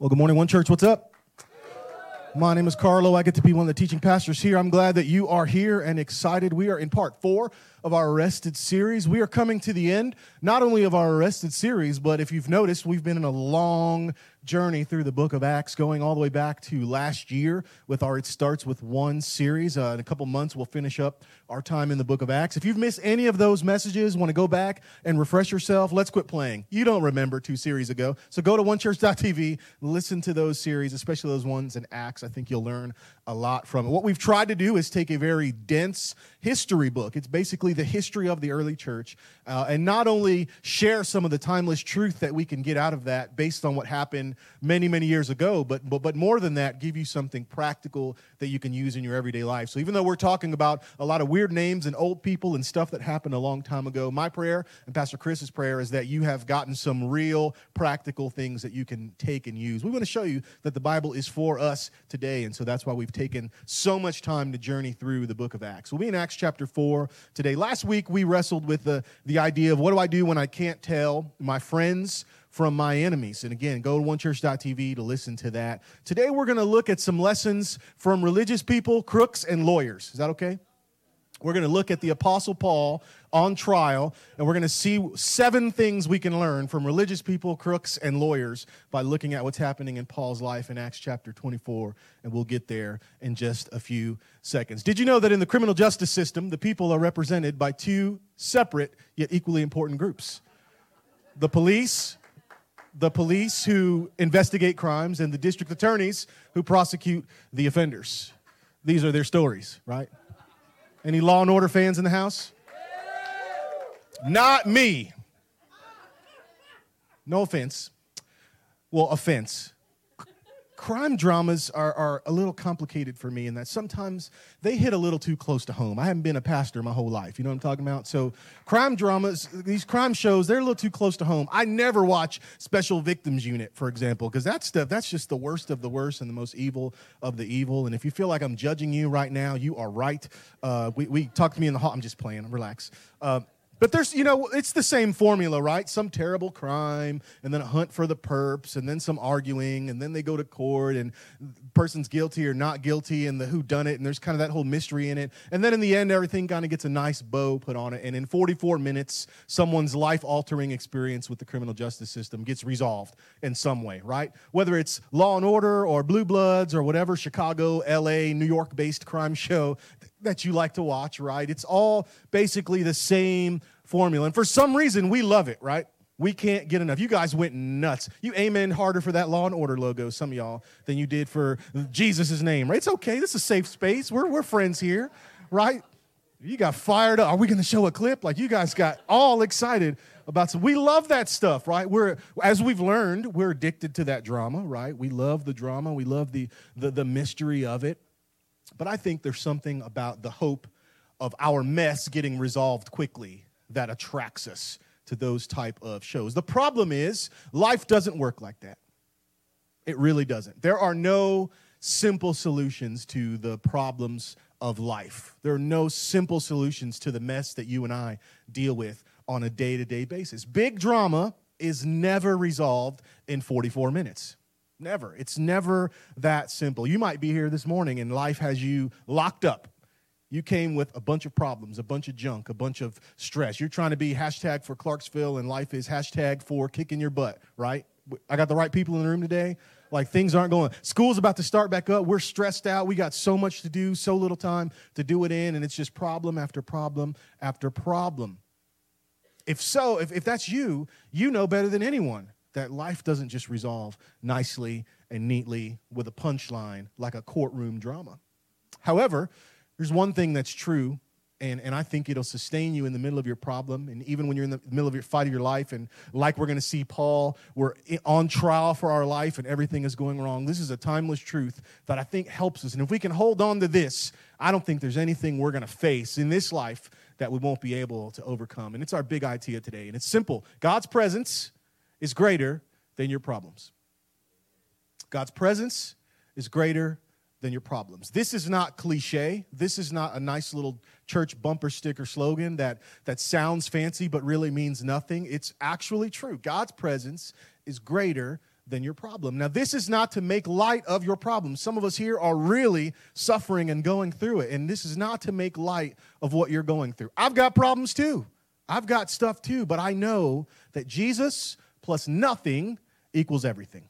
Well, good morning, One Church. What's up? My name is Carlo. I get to be one of the teaching pastors here. I'm glad that you are here and excited. We are in part four of our Arrested series. We are coming to the end, not only of our Arrested series, but if you've noticed, we've been in a long journey through the book of Acts, going all the way back to last year with our It Starts With One series. Uh, in a couple months, we'll finish up our time in the book of Acts. If you've missed any of those messages, want to go back and refresh yourself, let's quit playing. You don't remember two series ago. So go to onechurch.tv, listen to those series, especially those ones in Acts. I think you'll learn a lot from it. What we've tried to do is take a very dense history book. It's basically the history of the early church, uh, and not only share some of the timeless truth that we can get out of that based on what happened many, many years ago, but, but, but more than that, give you something practical that you can use in your everyday life. So even though we're talking about a lot of weird names and old people and stuff that happened a long time ago, my prayer and Pastor Chris's prayer is that you have gotten some real practical things that you can take and use. We want to show you that the Bible is for us today, and so that's why we've taken so much time to journey through the book of Acts. We'll be in Acts chapter 4 today. Last week, we wrestled with the, the idea of what do I do when I can't tell my friends from my enemies. And again, go to onechurch.tv to listen to that. Today, we're going to look at some lessons from religious people, crooks, and lawyers. Is that okay? We're going to look at the Apostle Paul on trial, and we're going to see seven things we can learn from religious people, crooks, and lawyers by looking at what's happening in Paul's life in Acts chapter 24, and we'll get there in just a few seconds. Did you know that in the criminal justice system, the people are represented by two separate yet equally important groups? The police, the police who investigate crimes, and the district attorneys who prosecute the offenders. These are their stories, right? Any Law and Order fans in the house? Not me. No offense. Well, offense. Crime dramas are, are a little complicated for me in that sometimes they hit a little too close to home. I haven't been a pastor my whole life. You know what I'm talking about? So, crime dramas, these crime shows, they're a little too close to home. I never watch Special Victims Unit, for example, because that stuff, that's just the worst of the worst and the most evil of the evil. And if you feel like I'm judging you right now, you are right. Uh, we, we talk to me in the hall. I'm just playing. Relax. Uh, but there's, you know, it's the same formula, right? Some terrible crime, and then a hunt for the perps, and then some arguing, and then they go to court, and person's guilty or not guilty, and the who done it, and there's kind of that whole mystery in it. And then in the end, everything kind of gets a nice bow put on it. And in 44 minutes, someone's life altering experience with the criminal justice system gets resolved in some way, right? Whether it's Law and Order or Blue Bloods or whatever Chicago, LA, New York based crime show that you like to watch, right? It's all basically the same formula. And for some reason, we love it, right? We can't get enough. You guys went nuts. You amen harder for that Law and Order logo, some of y'all, than you did for Jesus' name, right? It's okay. This is a safe space. We're, we're friends here, right? You got fired up. Are we going to show a clip? Like you guys got all excited about some. We love that stuff, right? We're as we've learned, we're addicted to that drama, right? We love the drama. We love the the, the mystery of it. But I think there's something about the hope of our mess getting resolved quickly that attracts us to those type of shows. The problem is life doesn't work like that. It really doesn't. There are no simple solutions to the problems of life. There are no simple solutions to the mess that you and I deal with on a day-to-day basis. Big drama is never resolved in 44 minutes. Never. It's never that simple. You might be here this morning and life has you locked up. You came with a bunch of problems, a bunch of junk, a bunch of stress. You're trying to be hashtag for Clarksville and life is hashtag for kicking your butt, right? I got the right people in the room today. Like things aren't going. School's about to start back up. We're stressed out. We got so much to do, so little time to do it in, and it's just problem after problem after problem. If so, if, if that's you, you know better than anyone that life doesn't just resolve nicely and neatly with a punchline like a courtroom drama. However, there's one thing that's true, and, and I think it'll sustain you in the middle of your problem, and even when you're in the middle of your fight of your life, and like we're to see Paul, we're on trial for our life, and everything is going wrong. This is a timeless truth that I think helps us, and if we can hold on to this, I don't think there's anything we're to face in this life that we won't be able to overcome. And it's our big idea today, and it's simple: God's presence is greater than your problems. God's presence is greater than your problems. This is not cliche. This is not a nice little church bumper sticker slogan that, that sounds fancy but really means nothing. It's actually true. God's presence is greater than your problem. Now, this is not to make light of your problem. Some of us here are really suffering and going through it, and this is not to make light of what you're going through. I've got problems too. I've got stuff too, but I know that Jesus plus nothing equals everything.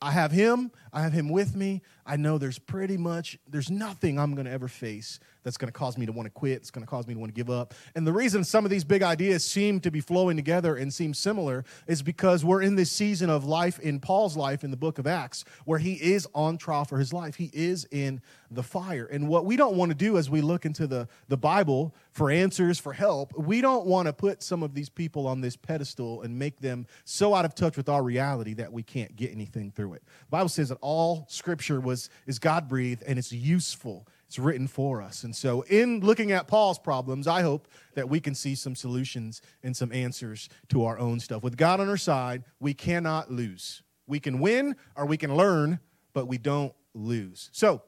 I have him, I have him with me. I know there's pretty much there's nothing I'm going to ever face that's going to cause me to want to quit, it's going to cause me to want to give up. And the reason some of these big ideas seem to be flowing together and seem similar is because we're in this season of life in Paul's life in the book of Acts where he is on trial for his life. He is in the fire. And what we don't want to do as we look into the, the Bible for answers, for help, we don't want to put some of these people on this pedestal and make them so out of touch with our reality that we can't get anything through it. The Bible says that all scripture was is God breathed and it's useful it's written for us. And so, in looking at Paul's problems, I hope that we can see some solutions and some answers to our own stuff. With God on our side, we cannot lose. We can win or we can learn, but we don't lose. So,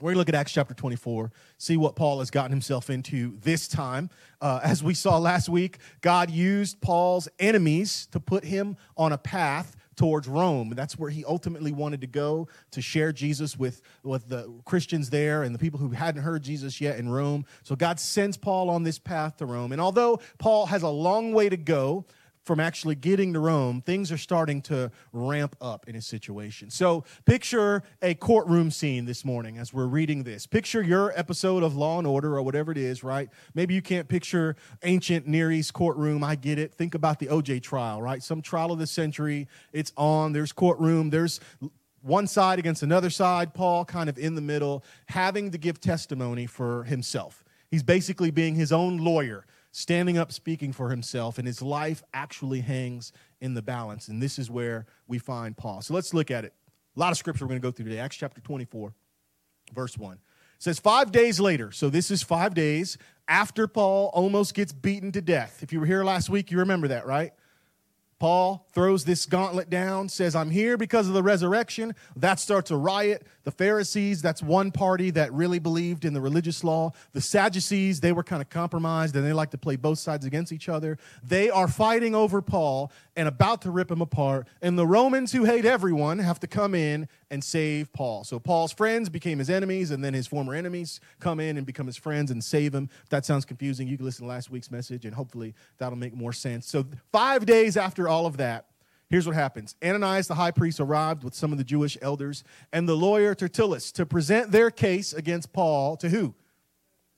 we're going to look at Acts chapter 24, see what Paul has gotten himself into this time. Uh, as we saw last week, God used Paul's enemies to put him on a path towards Rome. That's where he ultimately wanted to go to share Jesus with, with the Christians there and the people who hadn't heard Jesus yet in Rome. So God sends Paul on this path to Rome. And although Paul has a long way to go, from actually getting to Rome, things are starting to ramp up in his situation. So picture a courtroom scene this morning as we're reading this. Picture your episode of Law and Order or whatever it is, right? Maybe you can't picture ancient Near East courtroom. I get it. Think about the OJ trial, right? Some trial of the century. It's on. There's courtroom. There's one side against another side. Paul kind of in the middle, having to give testimony for himself. He's basically being his own lawyer standing up speaking for himself, and his life actually hangs in the balance. And this is where we find Paul. So let's look at it. A lot of scripture we're going to go through today. Acts chapter 24, verse 1. It says, Five days later, so this is five days after Paul almost gets beaten to death. If you were here last week, you remember that, right? Paul throws this gauntlet down, says, I'm here because of the resurrection. That starts a riot. The Pharisees, that's one party that really believed in the religious law. The Sadducees, they were kind of compromised and they like to play both sides against each other. They are fighting over Paul and about to rip him apart. And the Romans, who hate everyone, have to come in and save Paul. So Paul's friends became his enemies, and then his former enemies come in and become his friends and save him. If that sounds confusing, you can listen to last week's message, and hopefully that'll make more sense. So, five days after all of that, here's what happens Ananias the high priest arrived with some of the Jewish elders and the lawyer Tertullus to present their case against Paul to who?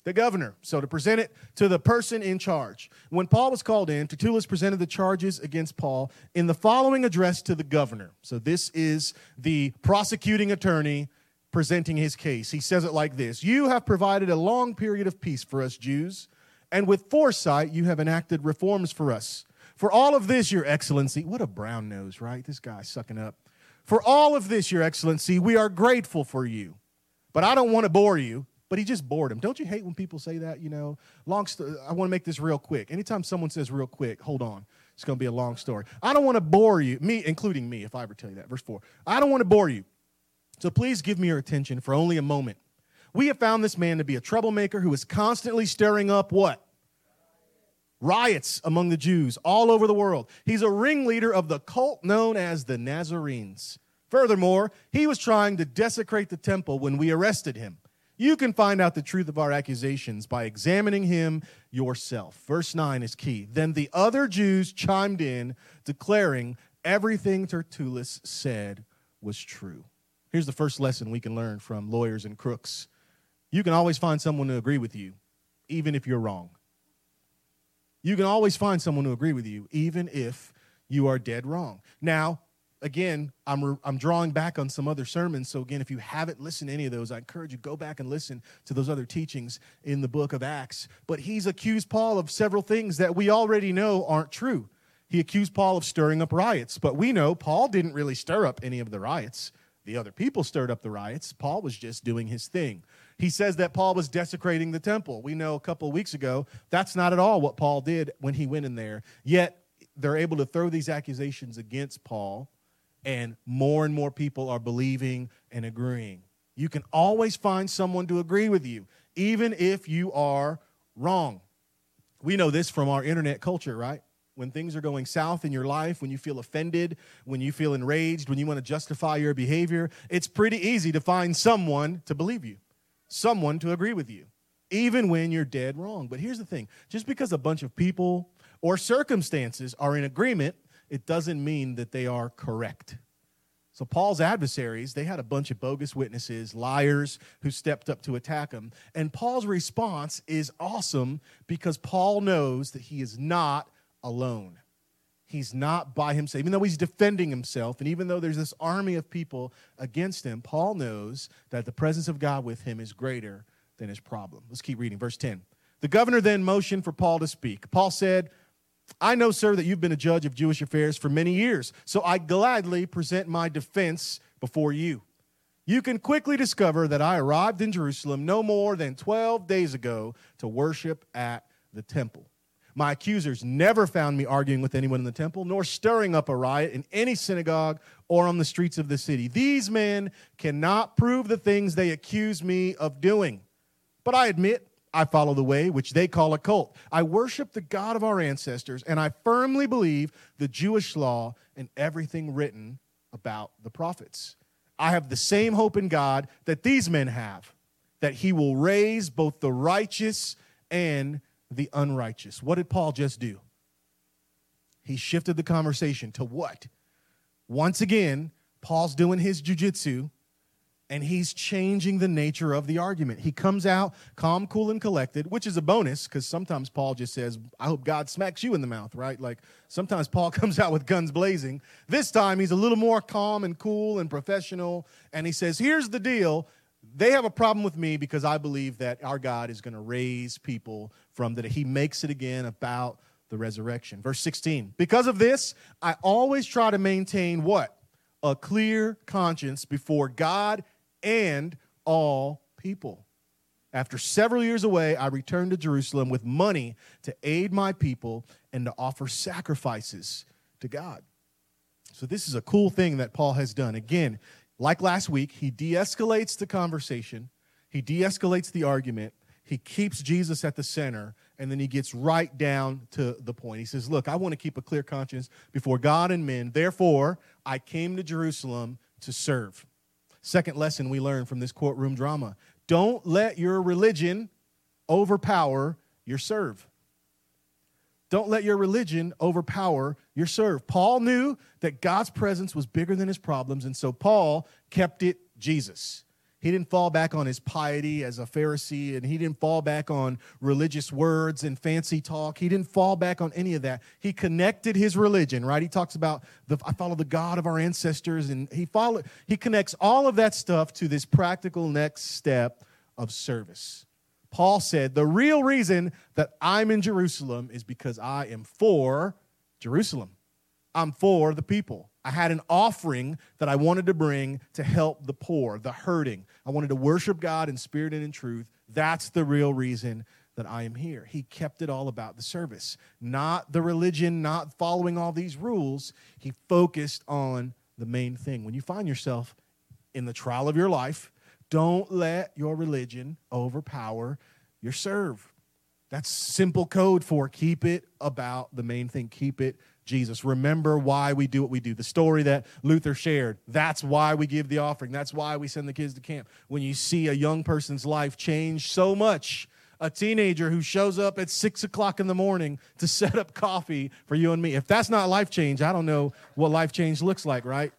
The governor. So to present it to the person in charge. When Paul was called in, Tertullus presented the charges against Paul in the following address to the governor. So this is the prosecuting attorney presenting his case. He says it like this You have provided a long period of peace for us Jews, and with foresight you have enacted reforms for us for all of this, Your Excellency, what a brown nose, right? This guy sucking up. For all of this, Your Excellency, we are grateful for you. But I don't want to bore you. But he just bored him. Don't you hate when people say that? You know, long. St- I want to make this real quick. Anytime someone says real quick, hold on. It's going to be a long story. I don't want to bore you, me, including me, if I ever tell you that. Verse four. I don't want to bore you. So please give me your attention for only a moment. We have found this man to be a troublemaker who is constantly stirring up what? riots among the Jews all over the world. He's a ringleader of the cult known as the Nazarenes. Furthermore, he was trying to desecrate the temple when we arrested him. You can find out the truth of our accusations by examining him yourself. Verse 9 is key. Then the other Jews chimed in, declaring everything Tertullus said was true. Here's the first lesson we can learn from lawyers and crooks you can always find someone to agree with you, even if you're wrong. You can always find someone to agree with you, even if you are dead wrong. Now, again, I'm, re- I'm drawing back on some other sermons. So, again, if you haven't listened to any of those, I encourage you go back and listen to those other teachings in the book of Acts. But he's accused Paul of several things that we already know aren't true. He accused Paul of stirring up riots, but we know Paul didn't really stir up any of the riots. The other people stirred up the riots. Paul was just doing his thing. He says that Paul was desecrating the temple. We know a couple of weeks ago that's not at all what Paul did when he went in there. Yet they're able to throw these accusations against Paul, and more and more people are believing and agreeing. You can always find someone to agree with you, even if you are wrong. We know this from our internet culture, right? when things are going south in your life, when you feel offended, when you feel enraged, when you want to justify your behavior, it's pretty easy to find someone to believe you, someone to agree with you, even when you're dead wrong. But here's the thing just because a bunch of people or circumstances are in agreement, it doesn't mean that they are correct. So Paul's adversaries, they had a bunch of bogus witnesses, liars who stepped up to attack him. And Paul's response is awesome because Paul knows that he is not alone. He's not by himself. Even though he's defending himself, and even though there's this army of people against him, Paul knows that the presence of God with him is greater than his problem. Let's keep reading. Verse 10. The governor then motioned for Paul to speak. Paul said, I know, sir, that you've been a judge of Jewish affairs for many years, so I gladly present my defense before you. You can quickly discover that I arrived in Jerusalem no more than 12 days ago to worship at the temple. My accusers never found me arguing with anyone in the temple, nor stirring up a riot in any synagogue or on the streets of the city. These men cannot prove the things they accuse me of doing. But I admit I follow the way which they call a cult. I worship the God of our ancestors, and I firmly believe the Jewish law and everything written about the prophets. I have the same hope in God that these men have, that he will raise both the righteous and the unrighteous. What did Paul just do? He shifted the conversation to what? Once again, Paul's doing his jujitsu and he's changing the nature of the argument. He comes out calm, cool, and collected, which is a bonus because sometimes Paul just says, I hope God smacks you in the mouth, right? Like sometimes Paul comes out with guns blazing. This time he's a little more calm and cool and professional, and he says, Here's the deal. They have a problem with me because I believe that our God is going to raise people from that. He makes it again about the resurrection. Verse 16. Because of this, I always try to maintain what? A clear conscience before God and all people. After several years away, I returned to Jerusalem with money to aid my people and to offer sacrifices to God. So, this is a cool thing that Paul has done. Again, like last week, he de escalates the conversation, he de escalates the argument, he keeps Jesus at the center, and then he gets right down to the point. He says, Look, I want to keep a clear conscience before God and men. Therefore, I came to Jerusalem to serve. Second lesson we learn from this courtroom drama don't let your religion overpower your serve. Don't let your religion overpower your serve. Paul knew that God's presence was bigger than his problems, and so Paul kept it Jesus. He didn't fall back on his piety as a Pharisee, and he didn't fall back on religious words and fancy talk. He didn't fall back on any of that. He connected his religion, right? He talks about the I follow the God of our ancestors, and he follow he connects all of that stuff to this practical next step of service. Paul said, The real reason that I'm in Jerusalem is because I am for Jerusalem. I'm for the people. I had an offering that I wanted to bring to help the poor, the hurting. I wanted to worship God in spirit and in truth. That's the real reason that I am here. He kept it all about the service, not the religion, not following all these rules. He focused on the main thing. When you find yourself in the trial of your life, don't let your religion overpower your serve. That's simple code for keep it about the main thing. Keep it Jesus. Remember why we do what we do. The story that Luther shared. That's why we give the offering. That's why we send the kids to camp. When you see a young person's life change so much, a teenager who shows up at six o'clock in the morning to set up coffee for you and me. If that's not life change, I don't know what life change looks like, right?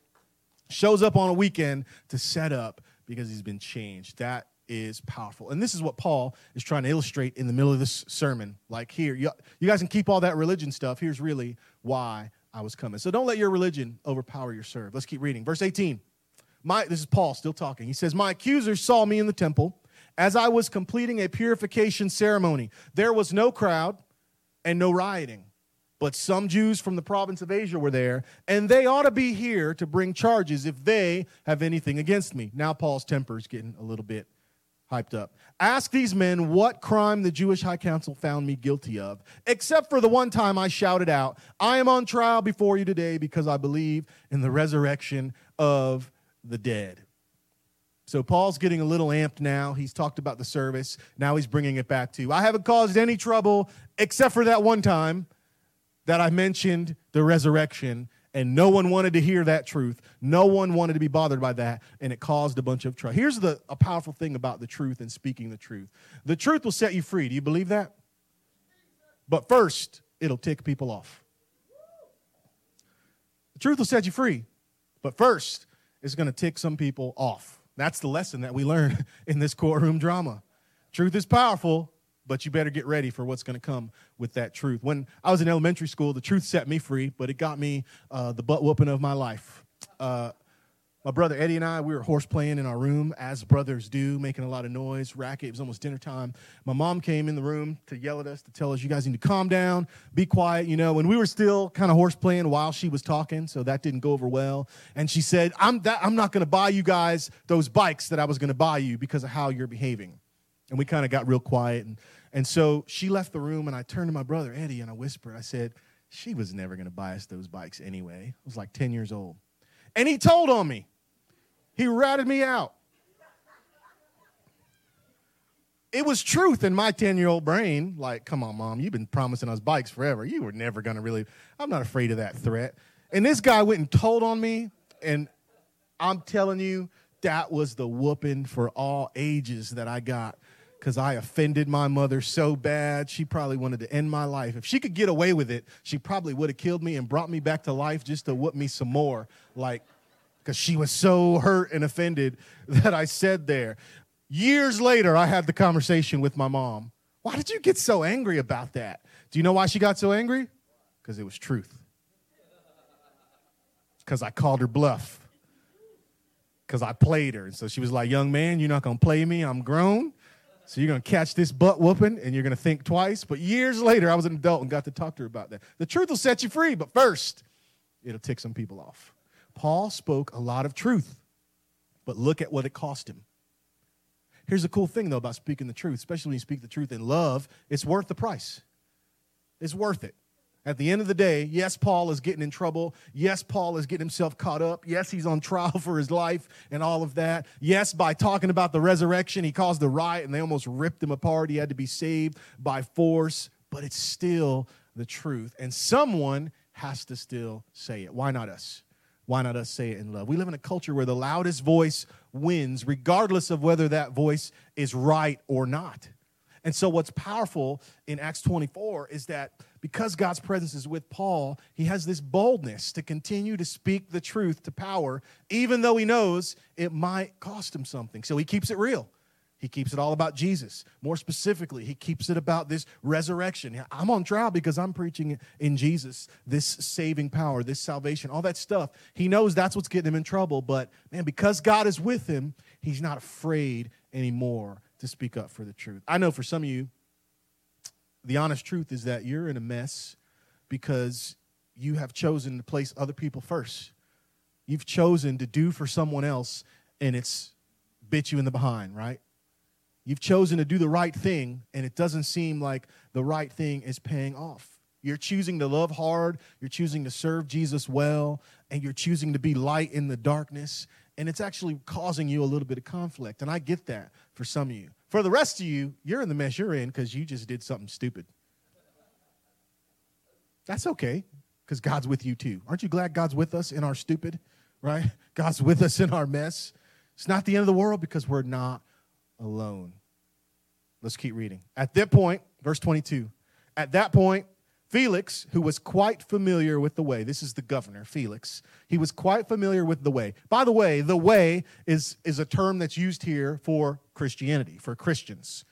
Shows up on a weekend to set up because he's been changed. That is powerful. And this is what Paul is trying to illustrate in the middle of this sermon. Like here, you, you guys can keep all that religion stuff. Here's really why I was coming. So don't let your religion overpower your serve. Let's keep reading. Verse 18. My, this is Paul still talking. He says, My accusers saw me in the temple as I was completing a purification ceremony. There was no crowd and no rioting, but some Jews from the province of Asia were there, and they ought to be here to bring charges if they have anything against me. Now Paul's temper is getting a little bit hyped up. Ask these men what crime the Jewish high council found me guilty of, except for the one time I shouted out, I am on trial before you today because I believe in the resurrection of the dead. So Paul's getting a little amped now. He's talked about the service. Now he's bringing it back to I haven't caused any trouble except for that one time. that I mentioned the resurrection, and no one wanted to hear that truth. No one wanted to be bothered by that, and it caused a bunch of trouble. Here's the a powerful thing about the truth and speaking the truth. The truth will set you free. Do you believe that? But first, it'll tick people off. The truth will set you free, but first, it's going to tick some people off. That's the lesson that we learn in this courtroom drama. Truth is powerful, but you better get ready for what's going to come with that truth. When I was in elementary school, the truth set me free, but it got me uh, the butt whooping of my life. Uh, my brother Eddie and I, we were horse playing in our room, as brothers do, making a lot of noise, racket. It was almost dinner time. My mom came in the room to yell at us, to tell us, you guys need to calm down, be quiet, you know. And we were still kind of horse playing while she was talking, so that didn't go over well. And she said, I'm, that, I'm not going to buy you guys those bikes that I was going to buy you because of how you're behaving. And we kind of got real quiet. And, and so she left the room, and I turned to my brother Eddie and I whispered, I said, she was never going to buy us those bikes anyway. I was like 10 years old. And he told on me. He ratted me out. It was truth in my 10 year old brain. Like, come on, mom, you've been promising us bikes forever. You were never going to really, I'm not afraid of that threat. And this guy went and told on me. And I'm telling you, that was the whooping for all ages that I got because I offended my mother so bad. She probably wanted to end my life. If she could get away with it, she probably would have killed me and brought me back to life just to whoop me some more. Like, because she was so hurt and offended that I said there. Years later, I had the conversation with my mom. Why did you get so angry about that? Do you know why she got so angry? Because it was truth. Because I called her bluff. Because I played her. And so she was like, Young man, you're not going to play me. I'm grown. So you're going to catch this butt whooping and you're going to think twice. But years later, I was an adult and got to talk to her about that. The truth will set you free, but first, it'll tick some people off. Paul spoke a lot of truth, but look at what it cost him. Here's the cool thing, though, about speaking the truth, especially when you speak the truth in love, it's worth the price. It's worth it. At the end of the day, yes, Paul is getting in trouble. Yes, Paul is getting himself caught up. Yes, he's on trial for his life and all of that. Yes, by talking about the resurrection, he caused a riot and they almost ripped him apart. He had to be saved by force, but it's still the truth. And someone has to still say it. Why not us? Why not us say it in love? We live in a culture where the loudest voice wins, regardless of whether that voice is right or not. And so, what's powerful in Acts 24 is that because God's presence is with Paul, he has this boldness to continue to speak the truth to power, even though he knows it might cost him something. So, he keeps it real. He keeps it all about Jesus. More specifically, he keeps it about this resurrection. I'm on trial because I'm preaching in Jesus, this saving power, this salvation, all that stuff. He knows that's what's getting him in trouble, but man, because God is with him, he's not afraid anymore to speak up for the truth. I know for some of you, the honest truth is that you're in a mess because you have chosen to place other people first. You've chosen to do for someone else, and it's bit you in the behind, right? You've chosen to do the right thing, and it doesn't seem like the right thing is paying off. You're choosing to love hard, you're choosing to serve Jesus well, and you're choosing to be light in the darkness, and it's actually causing you a little bit of conflict. And I get that for some of you. For the rest of you, you're in the mess you're in because you just did something stupid. That's okay, because God's with you too. Aren't you glad God's with us in our stupid, right? God's with us in our mess. It's not the end of the world because we're not alone. Let's keep reading. At that point, verse 22, at that point, Felix, who was quite familiar with the way, this is the governor, Felix, he was quite familiar with the way. By the way, the way is, is a term that's used here for Christianity, for Christians.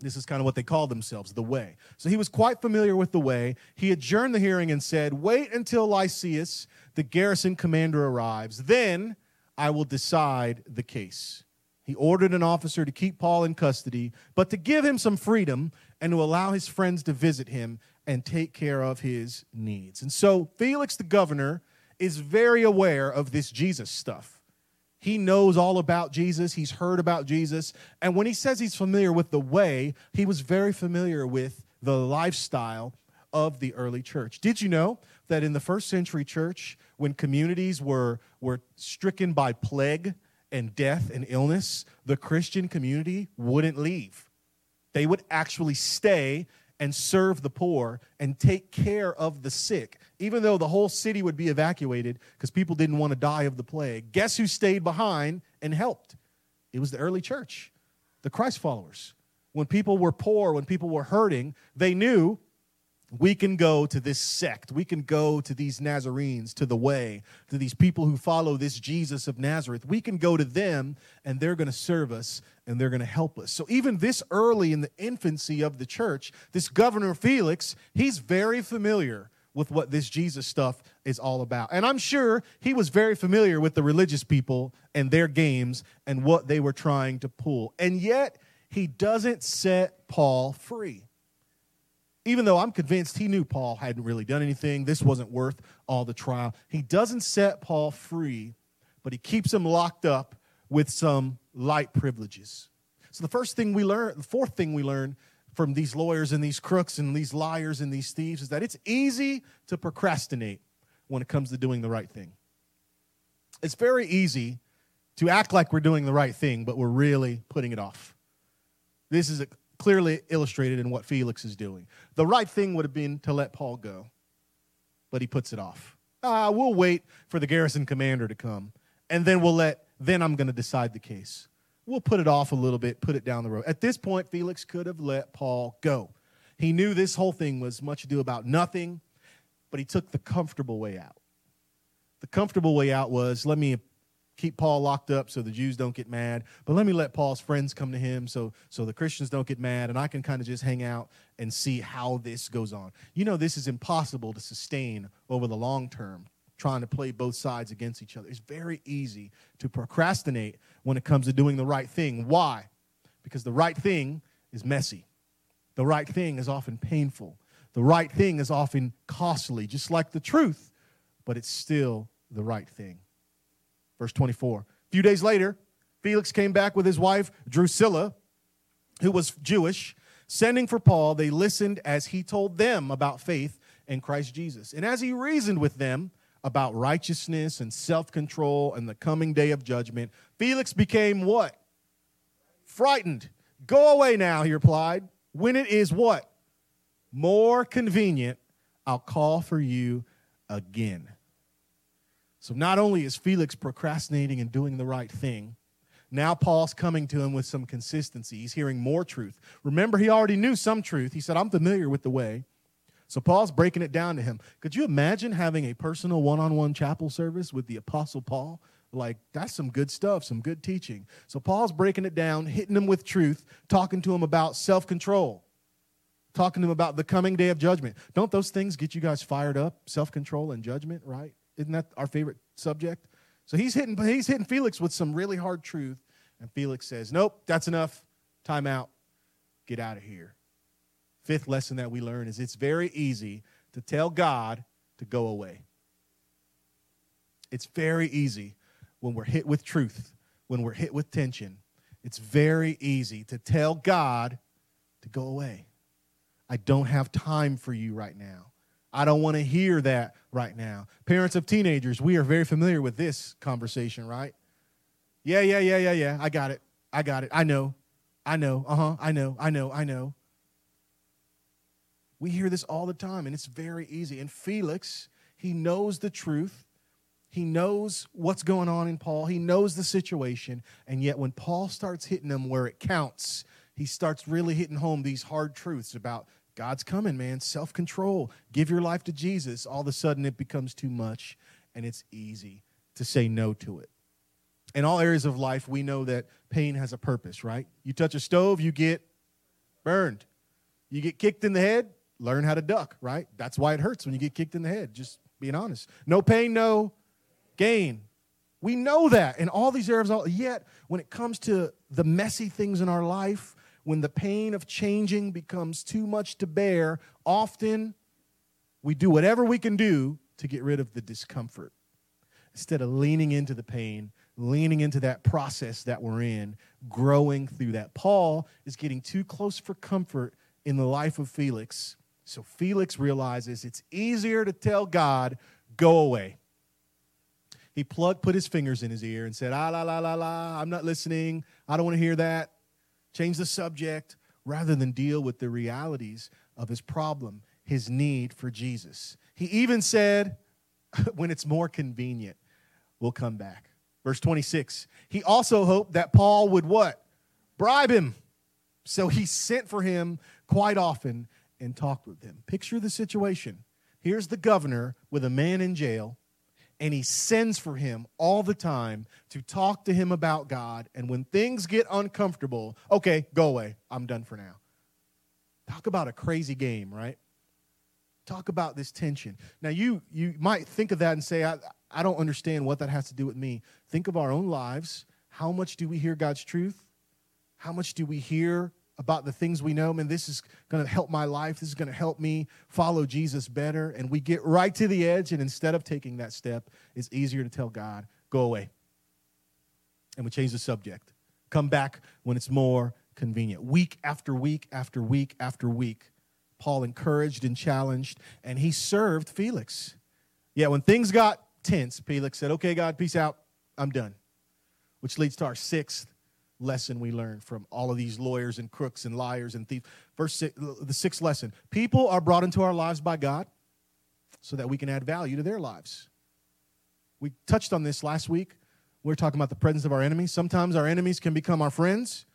This is kind of what they call themselves, the way. So he was quite familiar with the way. He adjourned the hearing and said, Wait until Lysias, the garrison commander, arrives. Then I will decide the case. He ordered an officer to keep Paul in custody, but to give him some freedom and to allow his friends to visit him and take care of his needs. And so Felix the governor is very aware of this Jesus stuff. He knows all about Jesus, he's heard about Jesus, and when he says he's familiar with the way, he was very familiar with the lifestyle of the early church. Did you know that in the first century church, when communities were, were stricken by plague, and death and illness, the Christian community wouldn't leave. They would actually stay and serve the poor and take care of the sick, even though the whole city would be evacuated because people didn't want to die of the plague. Guess who stayed behind and helped? It was the early church, the Christ followers. When people were poor, when people were hurting, they knew we can go to this sect. We can go to these Nazarenes, to the way, to these people who follow this Jesus of Nazareth. We can go to them and they're going to serve us and they're going to help us. So, even this early in the infancy of the church, this governor Felix, he's very familiar with what this Jesus stuff is all about. And I'm sure he was very familiar with the religious people and their games and what they were trying to pull. And yet, he doesn't set Paul free even though I'm convinced he knew Paul hadn't really done anything, this wasn't worth all the trial. He doesn't set Paul free, but he keeps him locked up with some light privileges. So the first thing we learn, the fourth thing we learn from these lawyers and these crooks and these liars and these thieves is that it's easy to procrastinate when it comes to doing the right thing. It's very easy to act like we're doing the right thing, but we're really putting it off. This is a clearly illustrated in what Felix is doing. The right thing would have been to let Paul go, but he puts it off. Ah, we'll wait for the garrison commander to come, and then we'll let, then I'm going to decide the case. We'll put it off a little bit, put it down the road. At this point, Felix could have let Paul go. He knew this whole thing was much ado about nothing, but he took the comfortable way out. The comfortable way out was let me keep Paul locked up so the Jews don't get mad. But let me let Paul's friends come to him so, so the Christians don't get mad and I can kind of just hang out and see how this goes on. You know, this is impossible to sustain over the long term, trying to play both sides against each other. It's very easy to procrastinate when it comes to doing the right thing. Why? Because the right thing is messy, the right thing is often painful, the right thing is often costly, just like the truth, but it's still the right thing. Verse 24. A few days later, Felix came back with his wife, Drusilla, who was Jewish. Sending for Paul, they listened as he told them about faith in Christ Jesus. And as he reasoned with them about righteousness and self control and the coming day of judgment, Felix became what? Frightened. Go away now, he replied. When it is what? More convenient, I'll call for you again. So not only is Felix procrastinating and doing the right thing, now Paul's coming to him with some consistency. He's hearing more truth. Remember, he already knew some truth. He said, I'm familiar with the way. So Paul's breaking it down to him. Could you imagine having a personal one on one chapel service with the Apostle Paul? Like, that's some good stuff, some good teaching. So Paul's breaking it down, hitting him with truth, talking to him about self control, talking to him about the coming day of judgment. Don't those things get you guys fired up? Self control and judgment, right? Isn't that our favorite subject? So he's hitting, he's hitting Felix with some really hard truth. And Felix says, Nope, that's enough. Time out. Get out of here. Fifth lesson that we learn is it's very easy to tell God to go away. It's very easy when we're hit with truth, when we're hit with tension. It's very easy to tell God to go away. I don't have time for you right now. I don't want to hear that right now. Parents of teenagers, we are very familiar with this conversation, right? Yeah, yeah, yeah, yeah, yeah. I got it. I got it. I know. I know. Uh huh. I know. I know. I know. We hear this all the time, and it's very easy. And Felix, he knows the truth. He knows what's going on in Paul. He knows the situation. And yet, when Paul starts hitting them where it counts, he starts really hitting home these hard truths about God's coming, man. Self control. Give your life to Jesus. All of a sudden, it becomes too much, and it's easy to say no to it. In all areas of life, we know that pain has a purpose, right? You touch a stove, you get burned. You get kicked in the head, learn how to duck, right? That's why it hurts when you get kicked in the head, just being honest. No pain, no gain. We know that in all these areas, yet when it comes to the messy things in our life, when the pain of changing becomes too much to bear, often we do whatever we can do to get rid of the discomfort. Instead of leaning into the pain, leaning into that process that we're in, growing through that. Paul is getting too close for comfort in the life of Felix. So Felix realizes it's easier to tell God, go away. He plugged, put his fingers in his ear and said, ah, la, la, la, la, I'm not listening. I don't want to hear that change the subject rather than deal with the realities of his problem, his need for Jesus. He even said, when it's more convenient, we'll come back. Verse 26. He also hoped that Paul would what? Bribe him. So he sent for him quite often and talked with him. Picture the situation. Here's the governor with a man in jail, and he sends for him all the time to talk to him about God. And when things get uncomfortable, okay, go away. I'm done for now. Talk about a crazy game, right? Talk about this tension. Now, you, you might think of that and say, I, I don't understand what that has to do with me. Think of our own lives. How much do we hear God's truth? How much do we hear about the things we know? Man, this is going to help my life. This is going to help me follow Jesus better. And we get right to the edge, and instead of taking that step, it's easier to tell God, go away. And we change the subject. Come back when it's more convenient. Week after week after week after week, Paul encouraged and challenged, and he served Felix. Yeah, when things got tense, Felix said, Okay, God, peace out. I'm done. Which leads to our sixth lesson we learned from all of these lawyers and crooks and liars and thieves. Verse six, the sixth lesson people are brought into our lives by God so that we can add value to their lives. We touched on this last week. We're talking about the presence of our enemies. Sometimes our enemies can become our friends.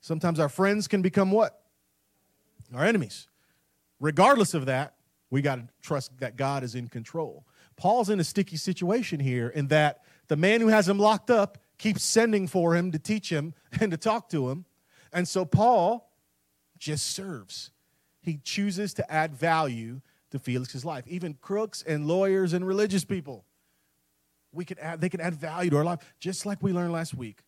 Sometimes our friends can become what? Our enemies. Regardless of that, we got to trust that God is in control. Paul's in a sticky situation here in that the man who has him locked up keeps sending for him to teach him and to talk to him. And so Paul just serves. He chooses to add value to Felix's life. Even crooks and lawyers and religious people, we can add, they can add value to our life, just like we learned last week.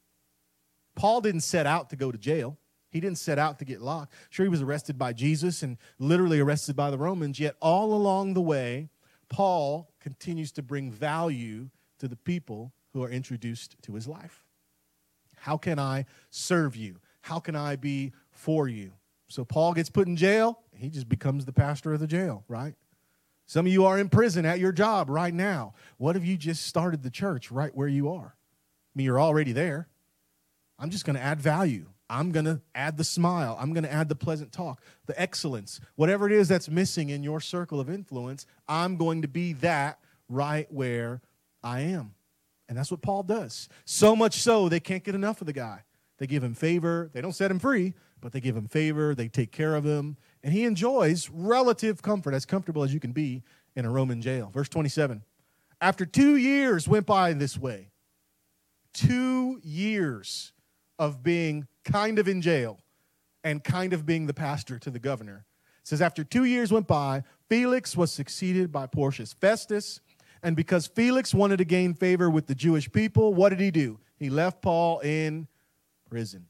Paul didn't set out to go to jail. He didn't set out to get locked. Sure, he was arrested by Jesus and literally arrested by the Romans, yet all along the way, Paul continues to bring value to the people who are introduced to his life. How can I serve you? How can I be for you? So Paul gets put in jail, he just becomes the pastor of the jail, right? Some of you are in prison at your job right now. What if you just started the church right where you are? I mean, you're already there. I'm just going to add value. I'm going to add the smile. I'm going to add the pleasant talk, the excellence. Whatever it is that's missing in your circle of influence, I'm going to be that right where I am. And that's what Paul does. So much so, they can't get enough of the guy. They give him favor. They don't set him free, but they give him favor. They take care of him. And he enjoys relative comfort, as comfortable as you can be in a Roman jail. Verse 27 After two years went by this way, two years of being kind of in jail and kind of being the pastor to the governor. It says, After two years went by, Felix was succeeded by Porcius Festus. And because Felix wanted to gain favor with the Jewish people, what did he do? He left Paul in prison.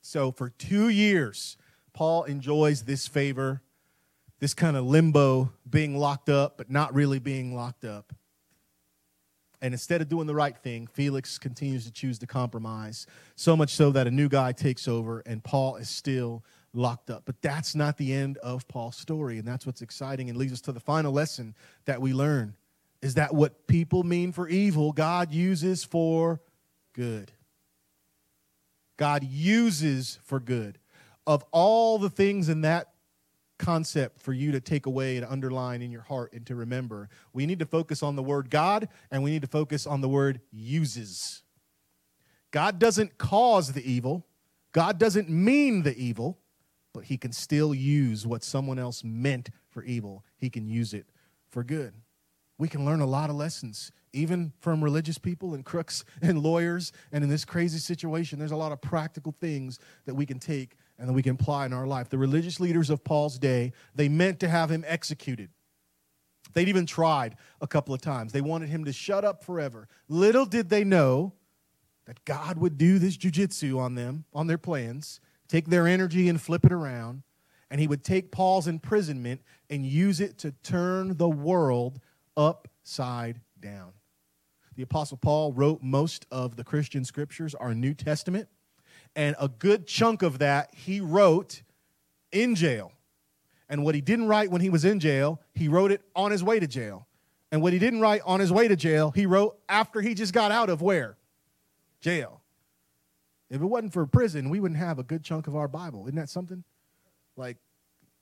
So for two years, Paul enjoys this favor, this kind of limbo, being locked up, but not really being locked up. And instead of doing the right thing, Felix continues to choose to compromise, so much so that a new guy takes over and Paul is still locked up. But that's not the end of Paul's story, and that's what's exciting and leads us to the final lesson that we learn is that what people mean for evil, God uses for good. God uses for good. Of all the things in that concept for you to take away and underline in your heart and to remember. We need to focus on the word God and we need to focus on the word uses. God doesn't cause the evil, God doesn't mean the evil, but He can still use what someone else meant for evil, He can use it for good. We can learn a lot of lessons, even from religious people and crooks and lawyers. And in this crazy situation, there's a lot of practical things that we can take and that we can apply in our life. The religious leaders of Paul's day, they meant to have him executed. They'd even tried a couple of times. They wanted him to shut up forever. Little did they know that God would do this jujitsu on them, on their plans, take their energy and flip it around, and he would take Paul's imprisonment and use it to turn the world upside down. The Apostle Paul wrote most of the Christian scriptures, our New Testament and a good chunk of that he wrote in jail. And what he didn't write when he was in jail, he wrote it on his way to jail. And what he didn't write on his way to jail, he wrote after he just got out of where? Jail. If it wasn't for prison, we wouldn't have a good chunk of our Bible. Isn't that something? Like,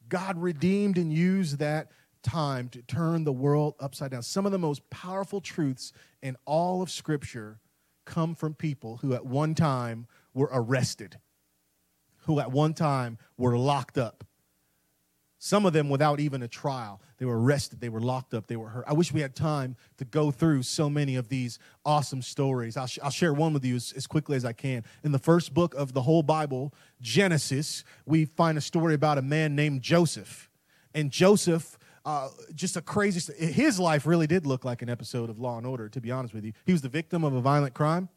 God redeemed and used that time to turn the world upside down. Some of the most powerful truths in all of Scripture come from people who at one time were arrested, who at one time were locked up. Some of them without even a trial. They were arrested, they were locked up, they were hurt. I wish we had time to go through so many of these awesome stories. I'll, sh- I'll share one with you as, as quickly as I can. In the first book of the whole Bible, Genesis, we find a story about a man named Joseph. And Joseph uh, just a crazy. His life really did look like an episode of Law and Order. To be honest with you, he was the victim of a violent crime.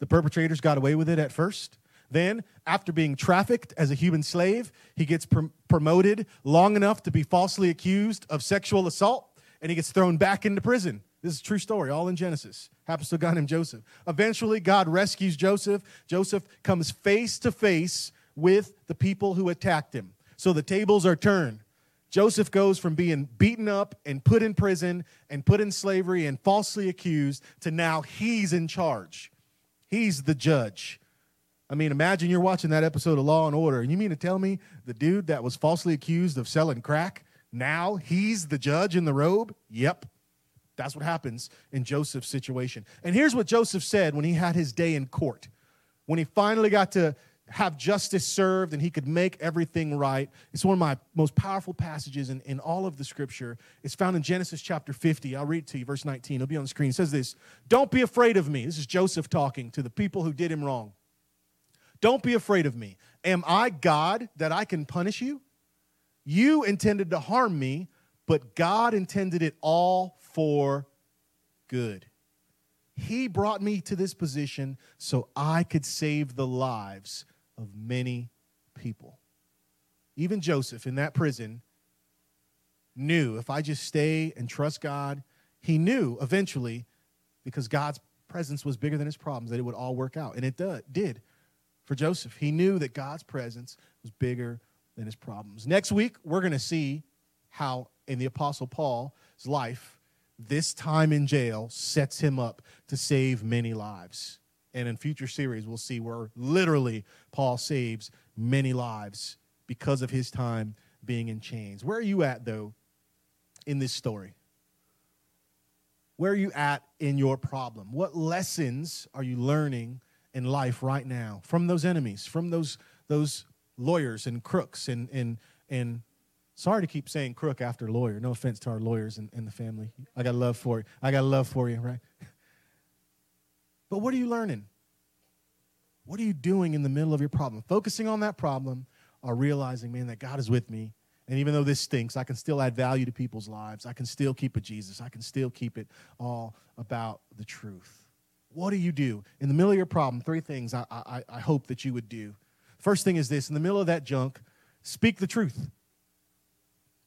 The perpetrators got away with it at first. Then, after being trafficked as a human slave, he gets pr- promoted long enough to be falsely accused of sexual assault, and he gets thrown back into prison. This is a true story, all in Genesis. Happens to a guy named Joseph. Eventually, God rescues Joseph. Joseph comes face to face with the people who attacked him. So the tables are turned. Joseph goes from being beaten up and put in prison and put in slavery and falsely accused to now he's in charge. He's the judge. I mean, imagine you're watching that episode of Law and Order, and you mean to tell me the dude that was falsely accused of selling crack, now he's the judge in the robe? Yep. That's what happens in Joseph's situation. And here's what Joseph said when he had his day in court. When he finally got to have justice served and he could make everything right. It's one of my most powerful passages in, in all of the scripture. It's found in Genesis chapter 50. I'll read it to you, verse 19. It'll be on the screen. It says this Don't be afraid of me. This is Joseph talking to the people who did him wrong. Don't be afraid of me. Am I God that I can punish you? You intended to harm me, but God intended it all for good. He brought me to this position so I could save the lives of many people. Even Joseph in that prison knew if I just stay and trust God, he knew eventually, because God's presence was bigger than his problems, that it would all work out. And it did for Joseph. He knew that God's presence was bigger than his problems. Next week, we're going to see how in the Apostle Paul's life, this time in jail sets him up to save many lives. And in future series, we'll see where literally Paul saves many lives because of his time being in chains. Where are you at, though, in this story? Where are you at in your problem? What lessons are you learning in life right now from those enemies, from those, those lawyers and crooks and, and, and sorry to keep saying crook after lawyer. No offense to our lawyers and, in the family. I got love for you. I got love for you, right? But what are you learning? What are you doing in the middle of your problem? Focusing on that problem or realizing, man, that God is with me. And even though this stinks, I can still add value to people's lives. I can still keep it Jesus. I can still keep it all about the truth. What do you do in the middle of your problem? Three things I, I, I hope that you would do. First thing is this in the middle of that junk, speak the truth.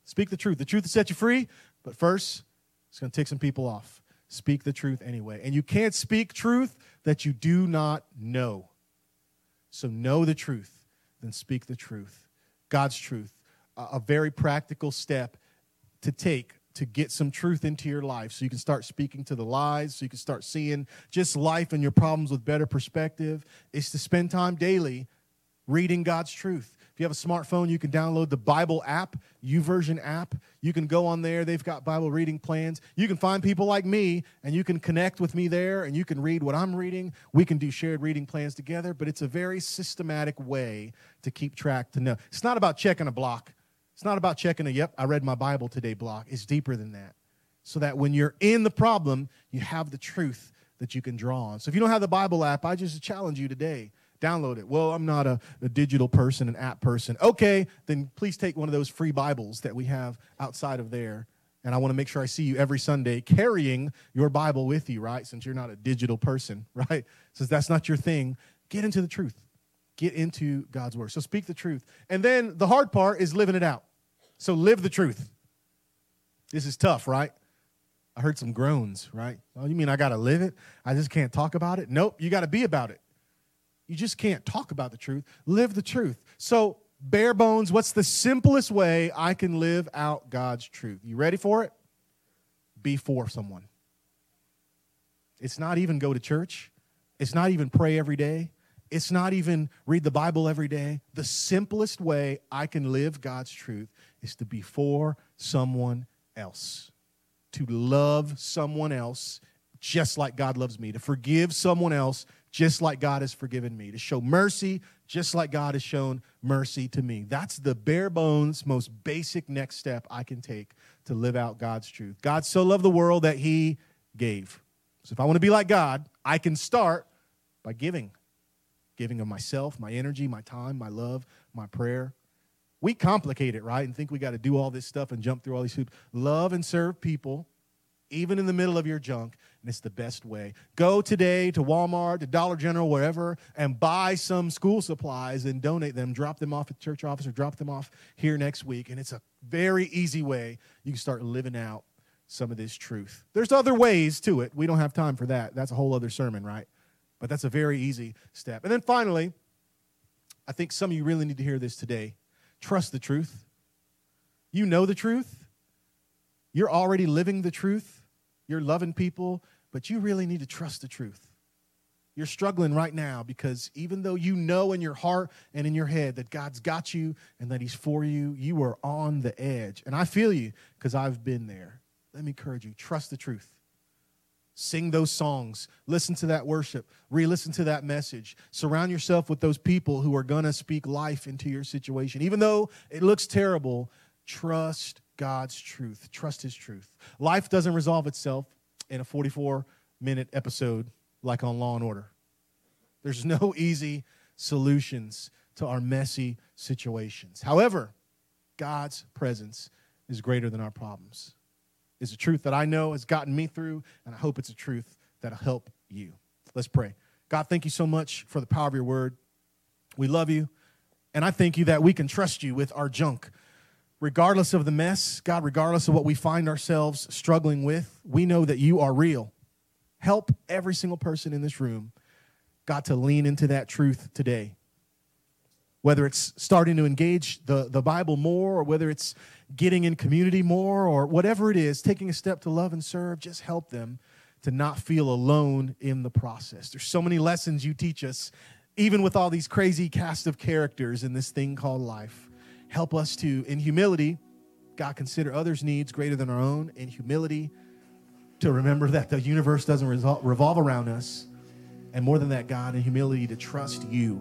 Speak the truth. The truth will set you free, but first, it's going to take some people off speak the truth anyway. And you can't speak truth that you do not know. So know the truth, then speak the truth. God's truth. A, very practical step to take to get some truth into your life so you can start speaking to the lies, so you can start seeing just life and your problems with better perspective, is to spend time daily reading God's truth. If you have a smartphone, you can download the Bible app, YouVersion app. You can go on there. They've got Bible reading plans. You can find people like me, and you can connect with me there, and you can read what I'm reading. We can do shared reading plans together, but it's a very systematic way to keep track to know. It's not about checking a block. It's not about checking a, yep, I read my Bible today block. It's deeper than that. So that when you're in the problem, you have the truth that you can draw on. So if you don't have the Bible app, I just challenge you today download it. Well, I'm not a, a, digital person, an app person. Okay, then please take one of those free Bibles that we have outside of there. And I want to make sure I see you every Sunday carrying your Bible with you, right? Since you're not a digital person, right? Since that's not your thing, get into the truth. Get into God's word. So speak the truth. And then the hard part is living it out. So live the truth. This is tough, right? I heard some groans, right? Oh, you mean I got to live it? I just can't talk about it? Nope, you got to be about it. You just can't talk about the truth. Live the truth. So, bare bones, what's the simplest way I can live out God's truth? You ready for it? Be for someone. It's not even go to church, it's not even pray every day. It's not even read the Bible every day. The simplest way I can live God's truth is to be for someone else, to love someone else just like God loves me, to forgive someone else just like God has forgiven me, to show mercy just like God has shown mercy to me. That's the bare bones, most basic next step I can take to live out God's truth. God so loved the world that he gave. So if I want to be like God, I can start by giving. Giving of myself, my energy, my time, my love, my prayer. We complicate it, right? And think we got to do all this stuff and jump through all these hoops. Love and serve people, even in the middle of your junk, and it's the best way. Go today to Walmart, to Dollar General, wherever, and buy some school supplies and donate them. Drop them off at church office or drop them off here next week. And it's a very easy way you can start living out some of this truth. There's other ways to it. We don't have time for that. That's a whole other sermon, right? But that's a very easy step. And then finally, I think some of you really need to hear this today. Trust the truth. You know the truth. You're already living the truth. You're loving people, but you really need to trust the truth. You're struggling right now because even though you know in your heart and in your head that God's got you and that He's for you, you are on the edge. And I feel you because I've been there. Let me encourage you trust the truth. Sing those songs, listen to that worship, re listen to that message. Surround yourself with those people who are going to speak life into your situation. Even though it looks terrible, trust God's truth. Trust His truth. Life doesn't resolve itself in a 44 minute episode like on Law and Order. There's no easy solutions to our messy situations. However, God's presence is greater than our problems is a truth that I know has gotten me through, and I hope it's a truth that'll help you. Let's pray. God, thank you so much for the power of your word. We love you, and I thank you that we can trust you with our junk. Regardless of the mess, God, regardless of what we find ourselves struggling with, we know that you are real. Help every single person in this room, God, to lean into that truth today whether it's starting to engage the, the Bible more or whether it's getting in community more or whatever it is, taking a step to love and serve, just help them to not feel alone in the process. There's so many lessons you teach us, even with all these crazy cast of characters in this thing called life. Help us to, in humility, God, consider others' needs greater than our own, in humility, to remember that the universe doesn't revolve around us. And more than that, God, in humility, to trust you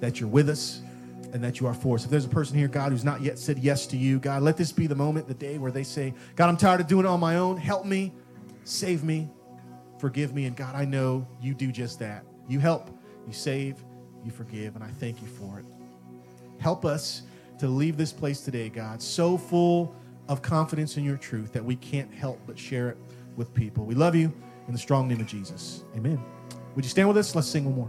that you're with us and that you are for us. If there's a person here, God, who's not yet said yes to you, God, let this be the moment, the day where they say, God, I'm tired of doing it on my own. Help me, save me, forgive me. And God, I know you do just that. You help, you save, you forgive, and I thank you for it. Help us to leave this place today, God, so full of confidence in your truth that we can't help but share it with people. We love you in the strong name of Jesus. Amen. Would you stand with us? Let's sing one more.